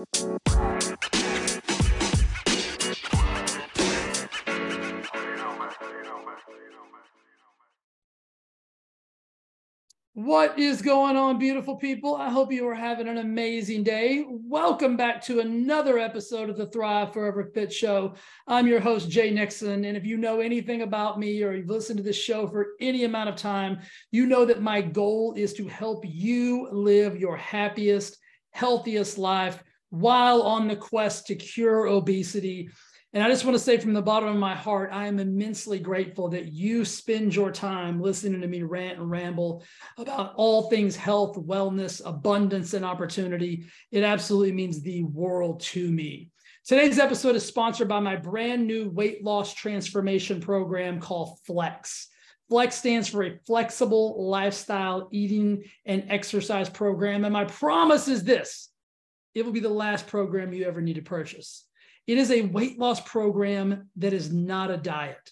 What is going on, beautiful people? I hope you are having an amazing day. Welcome back to another episode of the Thrive Forever Fit Show. I'm your host, Jay Nixon. And if you know anything about me or you've listened to this show for any amount of time, you know that my goal is to help you live your happiest, healthiest life while on the quest to cure obesity and I just want to say from the bottom of my heart, I am immensely grateful that you spend your time listening to me rant and ramble about all things health, wellness, abundance, and opportunity. It absolutely means the world to me. Today's episode is sponsored by my brand new weight loss transformation program called Flex. Flex stands for a flexible lifestyle eating and exercise program. And my promise is this it will be the last program you ever need to purchase. It is a weight loss program that is not a diet.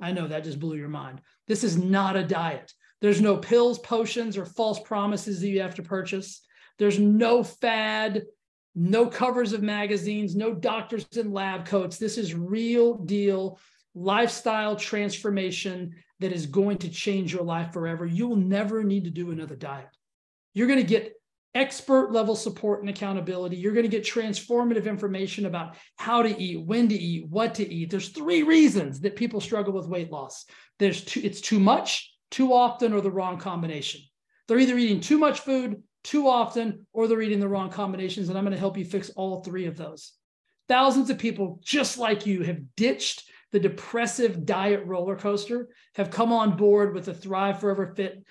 I know that just blew your mind. This is not a diet. There's no pills, potions, or false promises that you have to purchase. There's no fad, no covers of magazines, no doctors in lab coats. This is real deal lifestyle transformation that is going to change your life forever. You will never need to do another diet. You're going to get expert level support and accountability. You're going to get transformative information about how to eat, when to eat, what to eat. There's three reasons that people struggle with weight loss. There's too, it's too much, too often, or the wrong combination. They're either eating too much food, too often, or they're eating the wrong combinations. And I'm going to help you fix all three of those. Thousands of people just like you have ditched the depressive diet roller coaster, have come on board with the Thrive Forever Fit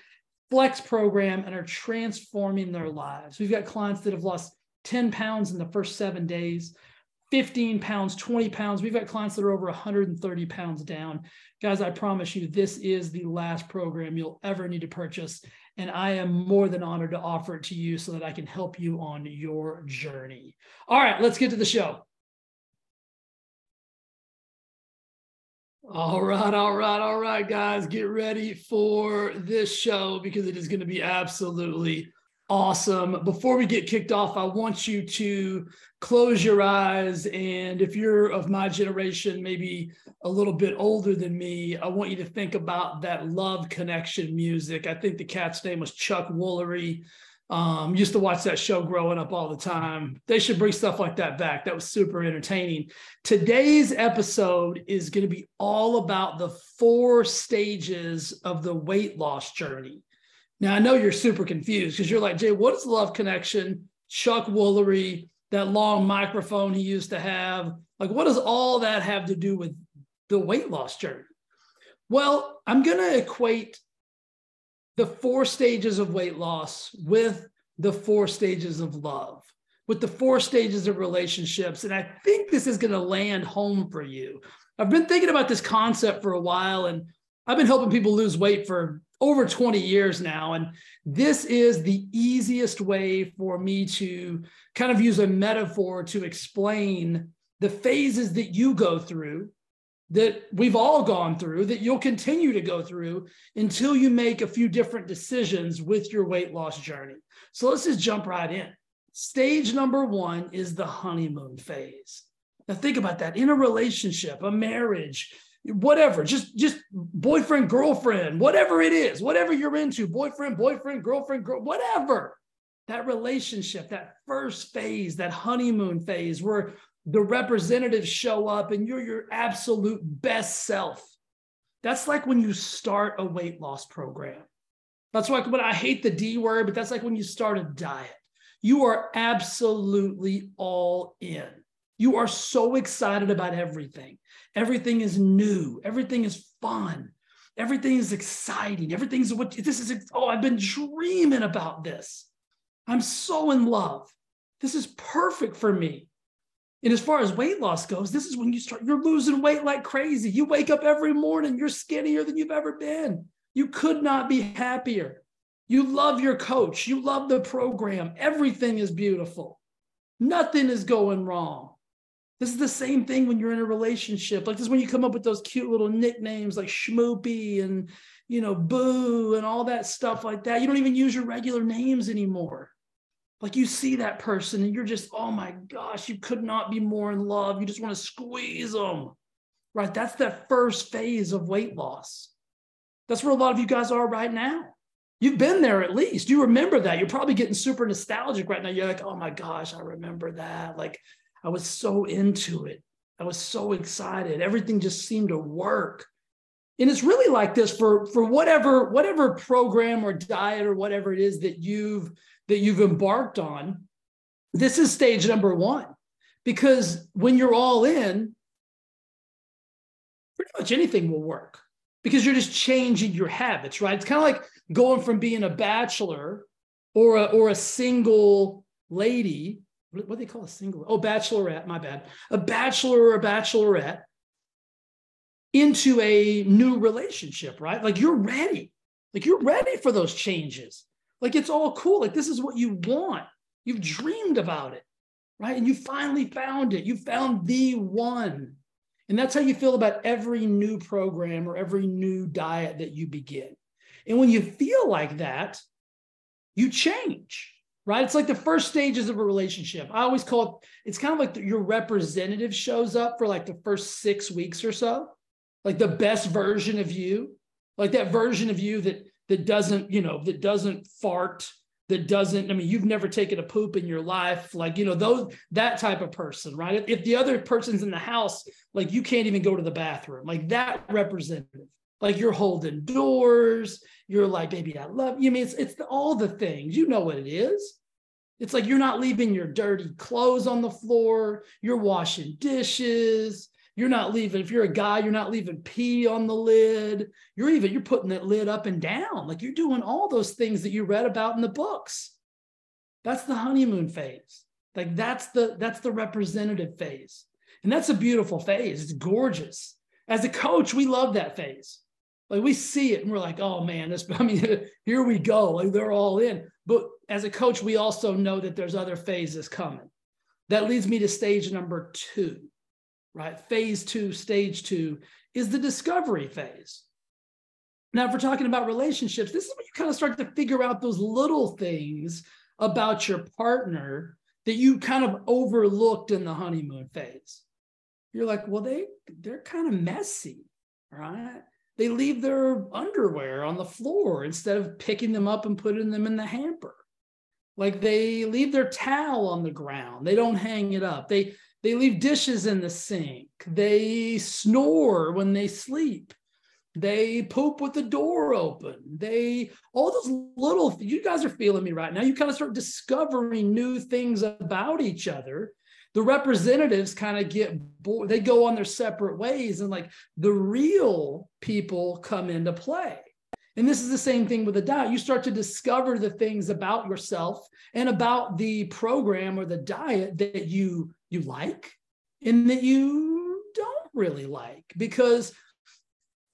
flex program and are transforming their lives. We've got clients that have lost 10 pounds in the first seven days, 15 pounds, 20 pounds. We've got clients that are over 130 pounds down. Guys, I promise you, this is the last program you'll ever need to purchase. And I am more than honored to offer it to you so that I can help you on your journey. All right, let's get to the show. All right, all right, all right, guys, get ready for this show because it is going to be absolutely awesome. Before we get kicked off, I want you to close your eyes. And if you're of my generation, maybe a little bit older than me, I want you to think about that love connection music. I think the cat's name was Chuck Woolery. Um, used to watch that show growing up all the time. They should bring stuff like that back. That was super entertaining. Today's episode is going to be all about the four stages of the weight loss journey. Now, I know you're super confused because you're like, Jay, what is Love Connection? Chuck Woolery, that long microphone he used to have. Like, what does all that have to do with the weight loss journey? Well, I'm going to equate the four stages of weight loss with the four stages of love, with the four stages of relationships. And I think this is going to land home for you. I've been thinking about this concept for a while, and I've been helping people lose weight for over 20 years now. And this is the easiest way for me to kind of use a metaphor to explain the phases that you go through that we've all gone through, that you'll continue to go through until you make a few different decisions with your weight loss journey. So let's just jump right in. Stage number one is the honeymoon phase. Now think about that in a relationship, a marriage, whatever, just just boyfriend, girlfriend, whatever it is, whatever you're into, boyfriend, boyfriend, girlfriend, girl, whatever. That relationship, that first phase, that honeymoon phase where the representatives show up and you're your absolute best self. That's like when you start a weight loss program. That's like when I hate the D word, but that's like when you start a diet. You are absolutely all in. You are so excited about everything. Everything is new. Everything is fun. Everything is exciting. Everything's what this is. Oh, I've been dreaming about this. I'm so in love. This is perfect for me. And as far as weight loss goes, this is when you start, you're losing weight like crazy. You wake up every morning, you're skinnier than you've ever been. You could not be happier. You love your coach, you love the program. Everything is beautiful, nothing is going wrong. This is the same thing when you're in a relationship. Like this when you come up with those cute little nicknames like Schmoopy and you know Boo and all that stuff like that. You don't even use your regular names anymore. Like you see that person and you're just, oh my gosh, you could not be more in love. You just want to squeeze them, right? That's that first phase of weight loss. That's where a lot of you guys are right now. You've been there at least. You remember that. You're probably getting super nostalgic right now. You're like, oh my gosh, I remember that. Like I was so into it. I was so excited. Everything just seemed to work. And it's really like this for, for whatever, whatever program or diet or whatever it is that you've that you've embarked on. This is stage number one. Because when you're all in, pretty much anything will work because you're just changing your habits, right? It's kind of like going from being a bachelor or a, or a single lady what, do they call a single? Oh, bachelorette, my bad. A bachelor or a bachelorette into a new relationship, right? Like you're ready. Like you're ready for those changes. Like it's all cool. Like this is what you want. You've dreamed about it, right? And you finally found it. You found the one. And that's how you feel about every new program or every new diet that you begin. And when you feel like that, you change right? It's like the first stages of a relationship. I always call it, it's kind of like your representative shows up for like the first six weeks or so, like the best version of you, like that version of you that that doesn't, you know, that doesn't fart, that doesn't, I mean, you've never taken a poop in your life, like, you know, those that type of person, right? If the other person's in the house, like you can't even go to the bathroom, like that representative. Like you're holding doors, you're like, baby, I love you. I mean, it's it's all the things. You know what it is. It's like you're not leaving your dirty clothes on the floor. You're washing dishes. You're not leaving, if you're a guy, you're not leaving pee on the lid. You're even, you're putting that lid up and down. Like you're doing all those things that you read about in the books. That's the honeymoon phase. Like that's the that's the representative phase. And that's a beautiful phase. It's gorgeous. As a coach, we love that phase. Like we see it and we're like, oh man, this, I mean, here we go. Like they're all in. But as a coach, we also know that there's other phases coming. That leads me to stage number two, right? Phase two, stage two is the discovery phase. Now, if we're talking about relationships, this is when you kind of start to figure out those little things about your partner that you kind of overlooked in the honeymoon phase. You're like, well, they they're kind of messy, right? they leave their underwear on the floor instead of picking them up and putting them in the hamper. Like they leave their towel on the ground. They don't hang it up. They they leave dishes in the sink. They snore when they sleep. They poop with the door open. They all those little you guys are feeling me right now. You kind of start discovering new things about each other the representatives kind of get bored. They go on their separate ways, and like the real people come into play. And this is the same thing with the diet. You start to discover the things about yourself and about the program or the diet that you you like and that you don't really like because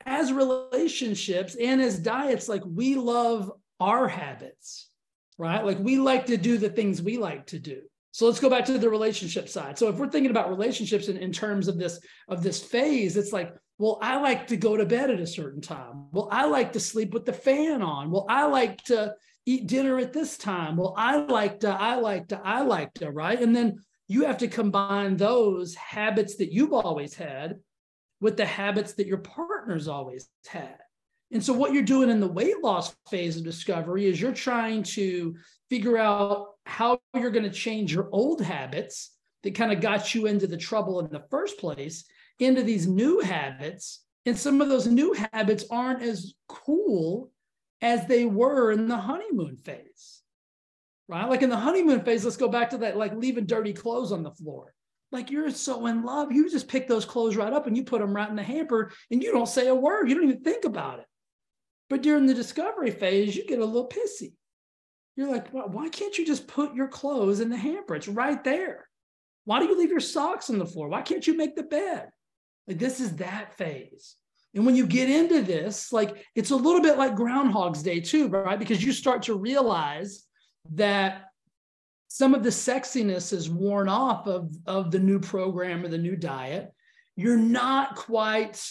as relationships and as diets like we love our habits right like we like to do the things we like to do so let's go back to the relationship side. So if we're thinking about relationships in, in terms of this of this phase, it's like, well, I like to go to bed at a certain time. Well, I like to sleep with the fan on. Well, I like to eat dinner at this time. Well, I like to, I like to, I like to, right? And then you have to combine those habits that you've always had with the habits that your partner's always had. And so, what you're doing in the weight loss phase of discovery is you're trying to figure out how you're going to change your old habits that kind of got you into the trouble in the first place into these new habits. And some of those new habits aren't as cool as they were in the honeymoon phase, right? Like in the honeymoon phase, let's go back to that, like leaving dirty clothes on the floor. Like you're so in love, you just pick those clothes right up and you put them right in the hamper and you don't say a word. You don't even think about it. But during the discovery phase, you get a little pissy. You're like, well, why can't you just put your clothes in the hamper? It's right there. Why do you leave your socks on the floor? Why can't you make the bed? Like, this is that phase. And when you get into this, like, it's a little bit like Groundhog's Day, too, right? Because you start to realize that some of the sexiness is worn off of, of the new program or the new diet. You're not quite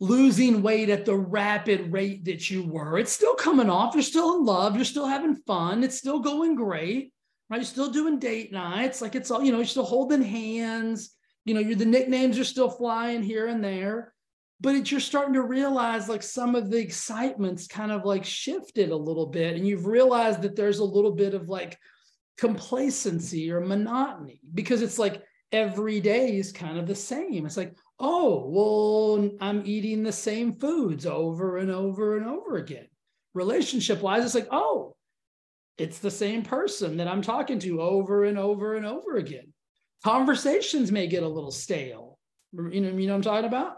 losing weight at the rapid rate that you were. It's still coming off. You're still in love. You're still having fun. It's still going great. right? You're still doing date nights. Like it's all, you know, you're still holding hands. You know, you're the nicknames are still flying here and there. But it, you're starting to realize like some of the excitement's kind of like shifted a little bit. And you've realized that there's a little bit of like complacency or monotony because it's like every day is kind of the same. It's like, oh, well, I'm eating the same foods over and over and over again. Relationship wise, it's like, oh, it's the same person that I'm talking to over and over and over again. Conversations may get a little stale. You know, you know what I'm talking about?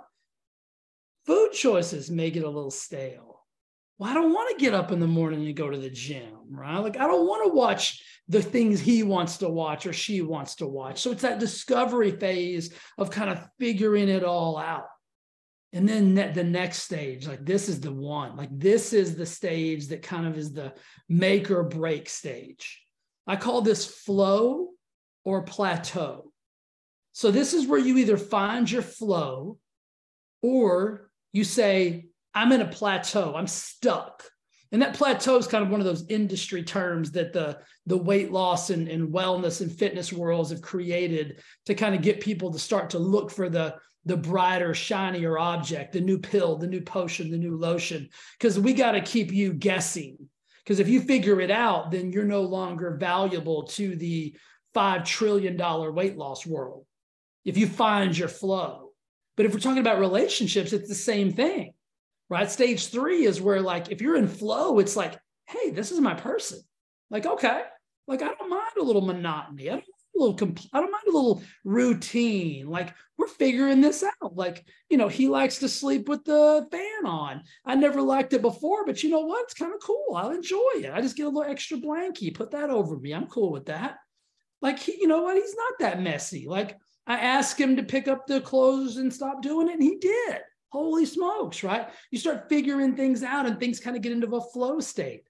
Food choices may get a little stale. Well, I don't want to get up in the morning and go to the gym, right? Like, I don't want to watch the things he wants to watch or she wants to watch. So it's that discovery phase of kind of figuring it all out. And then the next stage, like this is the one, like this is the stage that kind of is the make or break stage. I call this flow or plateau. So this is where you either find your flow or you say, I'm in a plateau, I'm stuck. And that plateau is kind of one of those industry terms that the, the weight loss and, and wellness and fitness worlds have created to kind of get people to start to look for the, the brighter, shinier object, the new pill, the new potion, the new lotion, because we got to keep you guessing. Because if you figure it out, then you're no longer valuable to the $5 trillion weight loss world if you find your flow. But if we're talking about relationships, it's the same thing, right? Stage three is where, like, if you're in flow, it's like, hey, this is my person. Like, okay, like, I don't mind a little monotony. I don't little compl- I don't mind a little routine. Like we're figuring this out. Like, you know, he likes to sleep with the fan on. I never liked it before, but you know what? It's kind of cool. I'll enjoy it. I just get a little extra blankie, put that over me. I'm cool with that. Like, he, you know what? He's not that messy. Like I asked him to pick up the clothes and stop doing it, and he did. Holy smokes, right? You start figuring things out and things kind of get into a flow state.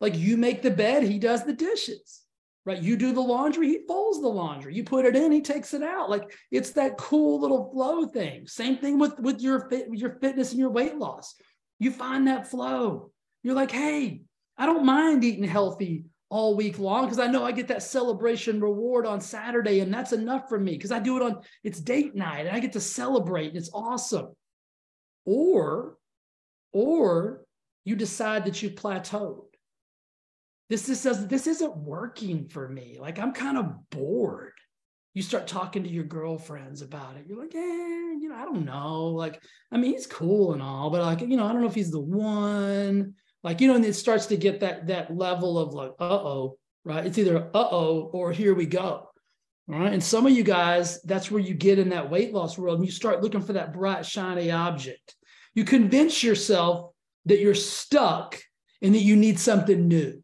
Like you make the bed, he does the dishes right? You do the laundry, he folds the laundry. You put it in, he takes it out. Like it's that cool little flow thing. Same thing with with your fit, your fitness and your weight loss. You find that flow. You're like, hey, I don't mind eating healthy all week long because I know I get that celebration reward on Saturday, and that's enough for me because I do it on it's date night and I get to celebrate and it's awesome. Or, or you decide that you plateaued this this does this isn't working for me. Like I'm kind of bored. You start talking to your girlfriends about it. You're like, eh, you know, I don't know. Like, I mean, he's cool and all, but like, you know, I don't know if he's the one. Like, you know, and it starts to get that that level of like, uh-oh, right? It's either uh-oh or here we go. All right. And some of you guys, that's where you get in that weight loss world and you start looking for that bright, shiny object. You convince yourself that you're stuck and that you need something new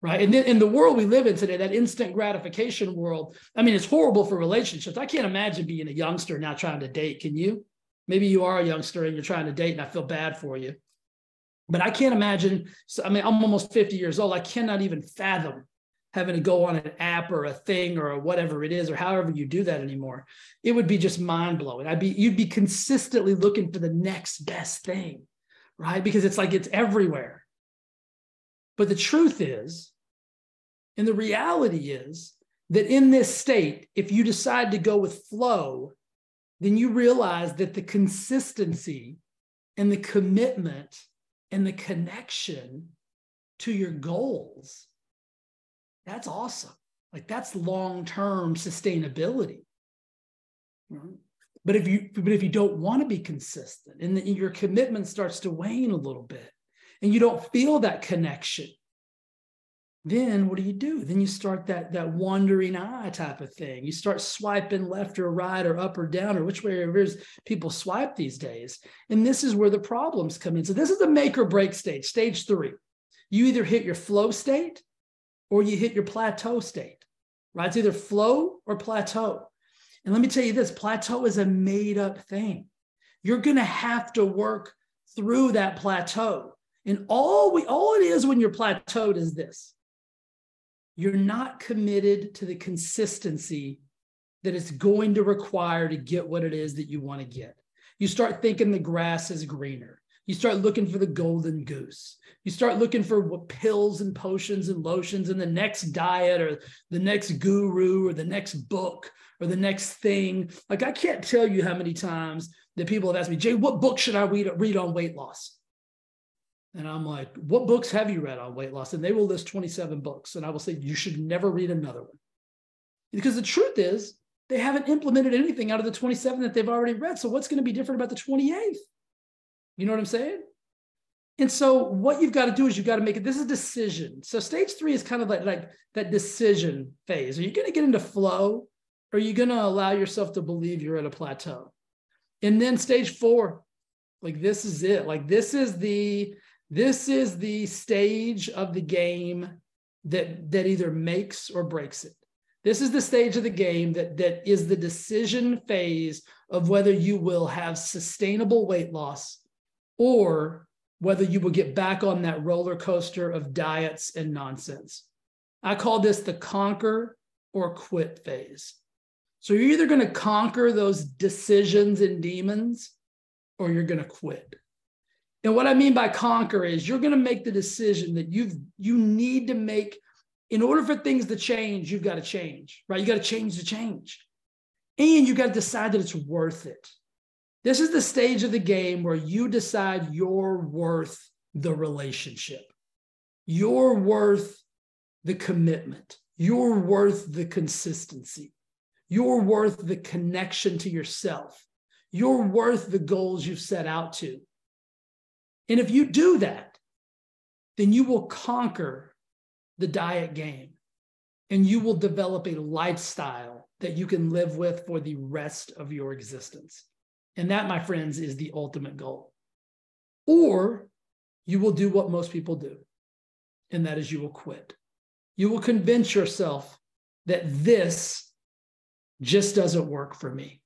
right? And then in the world we live in today, that instant gratification world, I mean, it's horrible for relationships. I can't imagine being a youngster now trying to date. Can you? Maybe you are a youngster and you're trying to date, and I feel bad for you. But I can't imagine. So, I mean, I'm almost 50 years old. I cannot even fathom having to go on an app or a thing or whatever it is, or however you do that anymore. It would be just mind blowing. I'd be, you'd be consistently looking for the next best thing, right? Because it's like it's everywhere. But the truth is, and the reality is that in this state, if you decide to go with flow, then you realize that the consistency and the commitment and the connection to your goals, that's awesome. Like that's long-term sustainability. Mm-hmm. But if you but if you don't want to be consistent and the, your commitment starts to wane a little bit, and you don't feel that connection, then what do you do? Then you start that that wandering eye type of thing. You start swiping left or right or up or down or which way ever people swipe these days. And this is where the problems come in. So this is the make or break stage, stage three. You either hit your flow state or you hit your plateau state, right? It's either flow or plateau. And let me tell you this plateau is a made up thing. You're going to have to work through that plateau. And all we all it is when you're plateaued is this. You're not committed to the consistency that it's going to require to get what it is that you want to get. You start thinking the grass is greener. You start looking for the golden goose. You start looking for what pills and potions and lotions and the next diet or the next guru or the next book or the next thing. Like I can't tell you how many times that people have asked me, Jay, what book should I read, read on weight loss? And I'm like, what books have you read on weight loss? And they will list 27 books. And I will say, you should never read another one. Because the truth is, they haven't implemented anything out of the 27 that they've already read. So what's going to be different about the 28th? You know what I'm saying? And so what you've got to do is you've got to make it. This is a decision. So stage three is kind of like, like that decision phase. Are you going to get into flow? Or are you going to allow yourself to believe you're at a plateau? And then stage four, like this is it. Like this is the this is the stage of the game that that either makes or breaks it. This is the stage of the game that that is the decision phase of whether you will have sustainable weight loss or whether you will get back on that roller coaster of diets and nonsense. I call this the conquer or quit phase. So you're either going to conquer those decisions and demons or you're going to quit. And what I mean by conquer is you're going to make the decision that you've you need to make in order for things to change, you've got to change, right? You got to change the change. And you got to decide that it's worth it. This is the stage of the game where you decide you're worth the relationship. You're worth the commitment. You're worth the consistency. You're worth the connection to yourself. You're worth the goals you've set out to. And if you do that, then you will conquer the diet game and you will develop a lifestyle that you can live with for the rest of your existence. And that, my friends, is the ultimate goal. Or you will do what most people do, and that is you will quit. You will convince yourself that this just doesn't work for me.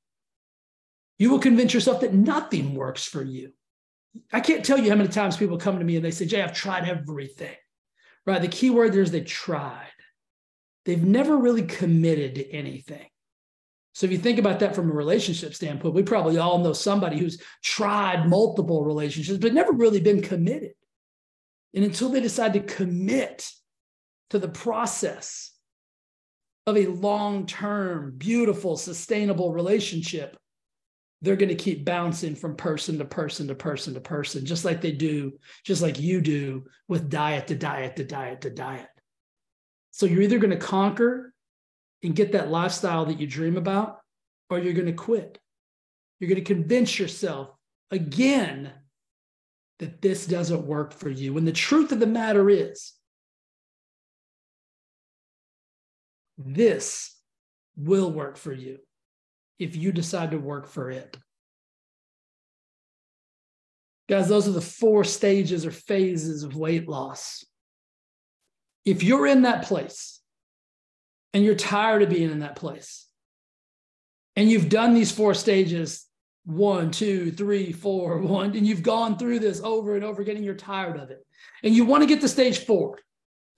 You will convince yourself that nothing works for you. I can't tell you how many times people come to me and they say, Jay, I've tried everything. Right. The key word there is they tried. They've never really committed to anything. So if you think about that from a relationship standpoint, we probably all know somebody who's tried multiple relationships, but never really been committed. And until they decide to commit to the process of a long term, beautiful, sustainable relationship, they're going to keep bouncing from person to person to person to person, just like they do, just like you do with diet to diet to diet to diet. So you're either going to conquer and get that lifestyle that you dream about, or you're going to quit. You're going to convince yourself again that this doesn't work for you. When the truth of the matter is, this will work for you if you decide to work for it. Guys, those are the four stages or phases of weight loss. If you're in that place and you're tired of being in that place, and you've done these four stages one, two, three, four, one, and you've gone through this over and over again, and you're tired of it, and you want to get to stage four,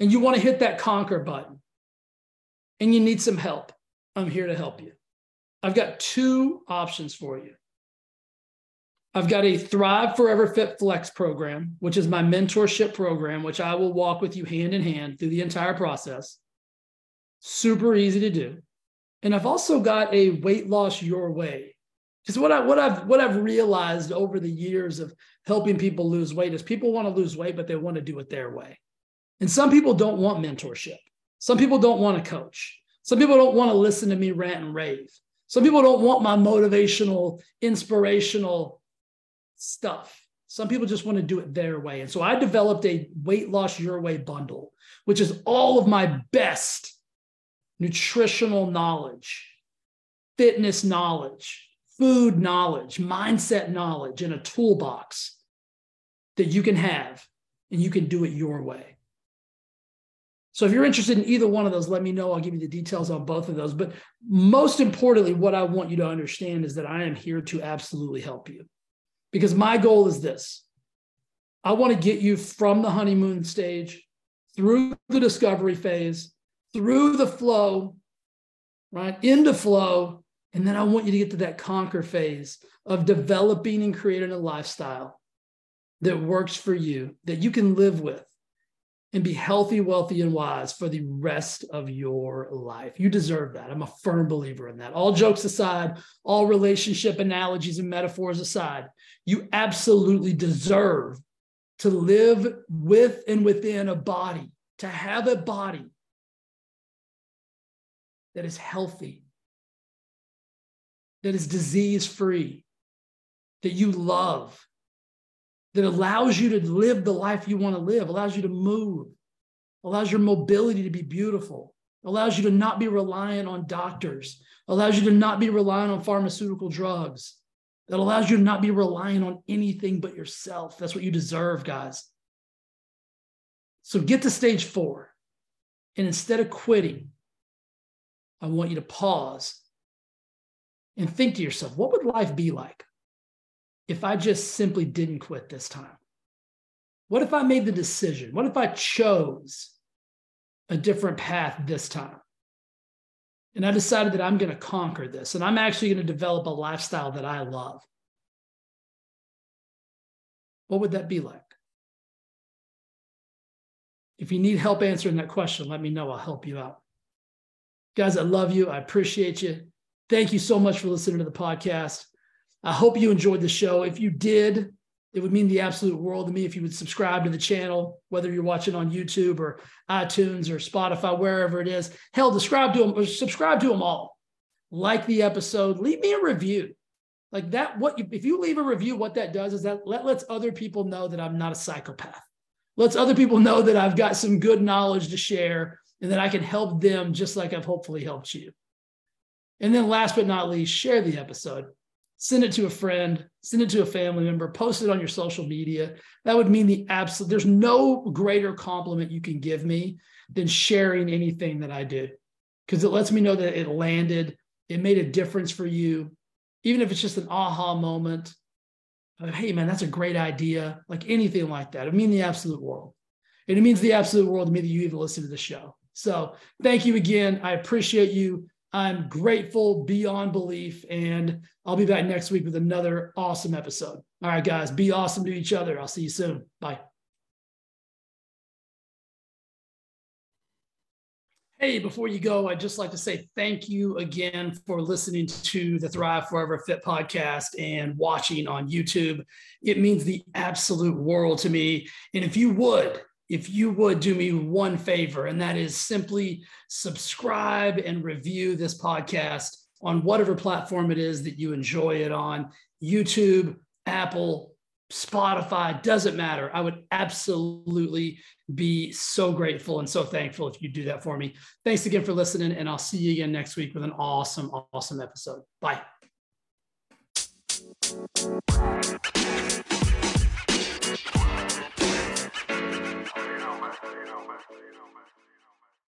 and you want to hit that conquer button, and you need some help, I'm here to help you. I've got two options for you. I've got a Thrive Forever Fit Flex program, which is my mentorship program, which I will walk with you hand in hand through the entire process. Super easy to do. And I've also got a weight loss your way. Because what I what I've what I've realized over the years of helping people lose weight is people want to lose weight, but they want to do it their way. And some people don't want mentorship. Some people don't want a coach. Some people don't want to listen to me rant and rave. Some people don't want my motivational, inspirational stuff. Some people just want to do it their way. And so I developed a weight loss your way bundle, which is all of my best nutritional knowledge, fitness knowledge, food knowledge, mindset knowledge in a toolbox that you can have and you can do it your way. So if you're interested in either one of those, let me know. I'll give you the details on both of those. But most importantly, what I want you to understand is that I am here to absolutely help you. Because my goal is this I want to get you from the honeymoon stage through the discovery phase, through the flow, right? Into flow. And then I want you to get to that conquer phase of developing and creating a lifestyle that works for you, that you can live with and be healthy, wealthy, and wise for the rest of your life. You deserve that. I'm a firm believer in that. All jokes aside, all relationship analogies and metaphors aside, you absolutely deserve to live with and within a body, to have a body that is healthy, that is disease free, that you love, that allows you to live the life you want to live, allows you to move, allows your mobility to be beautiful, allows you to not be reliant on doctors, allows you to not be reliant on pharmaceutical drugs, that allows you to not be reliant on anything but yourself. That's what you deserve, guys. So get to stage four. And instead of quitting, I want you to pause and think to yourself, what would life be like? If I just simply didn't quit this time? What if I made the decision? What if I chose a different path this time? And I decided that I'm going to conquer this and I'm actually going to develop a lifestyle that I love. What would that be like? If you need help answering that question, let me know. I'll help you out. Guys, I love you. I appreciate you. Thank you so much for listening to the podcast. I hope you enjoyed the show. If you did, it would mean the absolute world to me if you would subscribe to the channel, whether you're watching on YouTube or iTunes or Spotify, wherever it is. Hell, subscribe to them or subscribe to them all. Like the episode, leave me a review. Like that, what you, if you leave a review, what that does is that let, lets other people know that I'm not a psychopath. Lets other people know that I've got some good knowledge to share and that I can help them just like I've hopefully helped you. And then last but not least, share the episode send it to a friend, send it to a family member, post it on your social media. That would mean the absolute, there's no greater compliment you can give me than sharing anything that I do because it lets me know that it landed, it made a difference for you, even if it's just an aha moment. hey, man, that's a great idea. Like anything like that. It means the absolute world. And it means the absolute world to me that you even listen to the show. So thank you again. I appreciate you. I'm grateful beyond belief. And I'll be back next week with another awesome episode. All right, guys, be awesome to each other. I'll see you soon. Bye. Hey, before you go, I'd just like to say thank you again for listening to the Thrive Forever Fit podcast and watching on YouTube. It means the absolute world to me. And if you would, if you would do me one favor, and that is simply subscribe and review this podcast on whatever platform it is that you enjoy it on YouTube, Apple, Spotify, doesn't matter. I would absolutely be so grateful and so thankful if you do that for me. Thanks again for listening, and I'll see you again next week with an awesome, awesome episode. Bye.